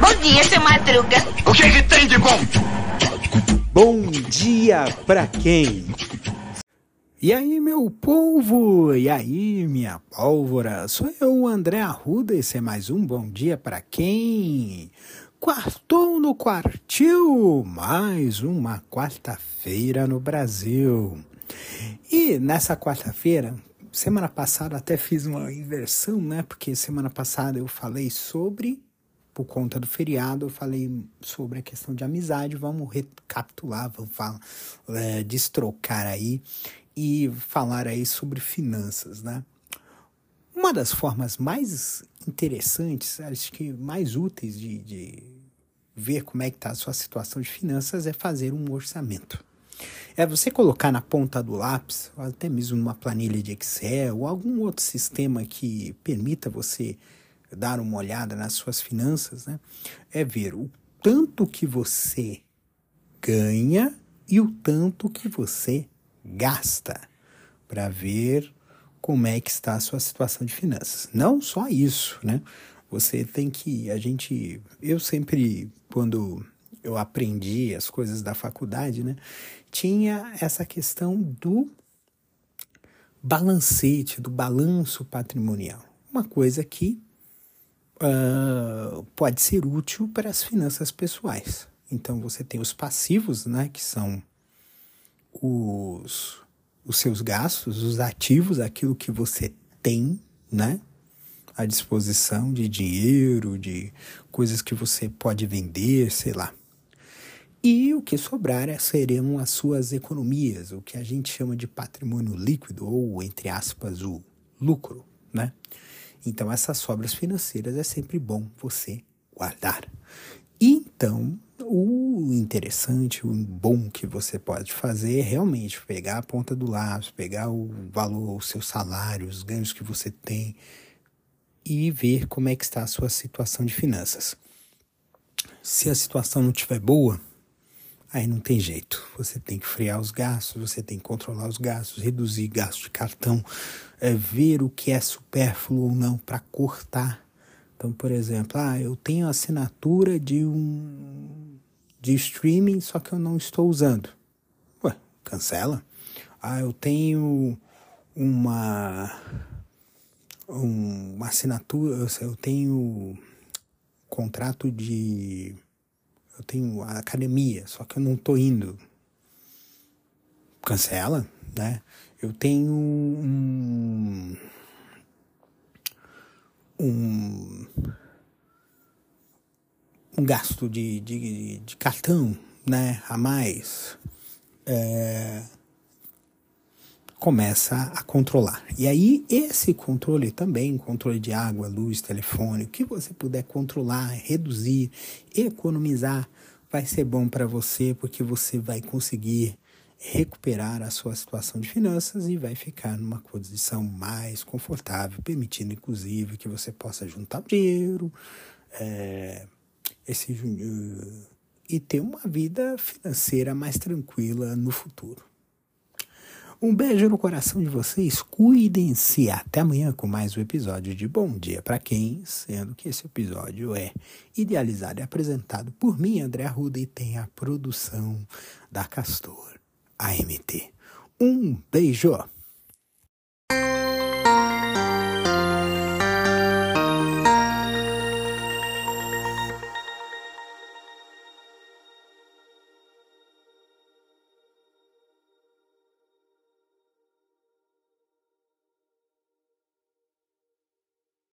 Bom dia, seu Madruga. O que, que tem de bom? Bom dia pra quem? E aí, meu povo? E aí, minha pólvora? Sou eu, André Arruda, e esse é mais um Bom Dia para quem? Quartou no quartil, mais uma quarta-feira no Brasil. E nessa quarta-feira, semana passada até fiz uma inversão, né? Porque semana passada eu falei sobre, por conta do feriado, eu falei sobre a questão de amizade. Vamos recapitular, vamos falar, é, destrocar aí e falar aí sobre finanças, né? Uma das formas mais interessantes, acho que mais úteis de, de ver como é que está a sua situação de finanças é fazer um orçamento. É você colocar na ponta do lápis, ou até mesmo numa planilha de Excel, ou algum outro sistema que permita você dar uma olhada nas suas finanças, né? É ver o tanto que você ganha e o tanto que você gasta para ver como é que está a sua situação de finanças. Não só isso, né? Você tem que a gente eu sempre quando eu aprendi as coisas da faculdade, né? Tinha essa questão do balancete, do balanço patrimonial. Uma coisa que uh, pode ser útil para as finanças pessoais. Então você tem os passivos, né? Que são os, os seus gastos, os ativos, aquilo que você tem, né? À disposição de dinheiro, de coisas que você pode vender, sei lá. E o que sobrar é, seriam as suas economias, o que a gente chama de patrimônio líquido, ou, entre aspas, o lucro, né? Então, essas sobras financeiras é sempre bom você guardar. Então, o interessante, o bom que você pode fazer é realmente pegar a ponta do lápis, pegar o valor, o seu salário, os ganhos que você tem e ver como é que está a sua situação de finanças. Se a situação não estiver boa, aí não tem jeito. Você tem que frear os gastos, você tem que controlar os gastos, reduzir gastos de cartão, é, ver o que é supérfluo ou não para cortar. Então, por exemplo, ah, eu tenho assinatura de um de streaming, só que eu não estou usando. Ué, cancela. Ah, eu tenho uma um, uma assinatura, eu tenho contrato de eu tenho a academia, só que eu não estou indo. Cancela, né? Eu tenho um um um gasto de, de, de cartão né, a mais, é, começa a controlar. E aí, esse controle também, controle de água, luz, telefone, o que você puder controlar, reduzir, economizar, vai ser bom para você, porque você vai conseguir recuperar a sua situação de finanças e vai ficar numa condição mais confortável, permitindo inclusive que você possa juntar dinheiro, é, esse uh, e ter uma vida financeira mais tranquila no futuro. Um beijo no coração de vocês, cuidem-se. Até amanhã com mais um episódio de Bom Dia para Quem, sendo que esse episódio é idealizado e apresentado por mim, André Arruda, e tem a produção da Castor AMT. Um beijo!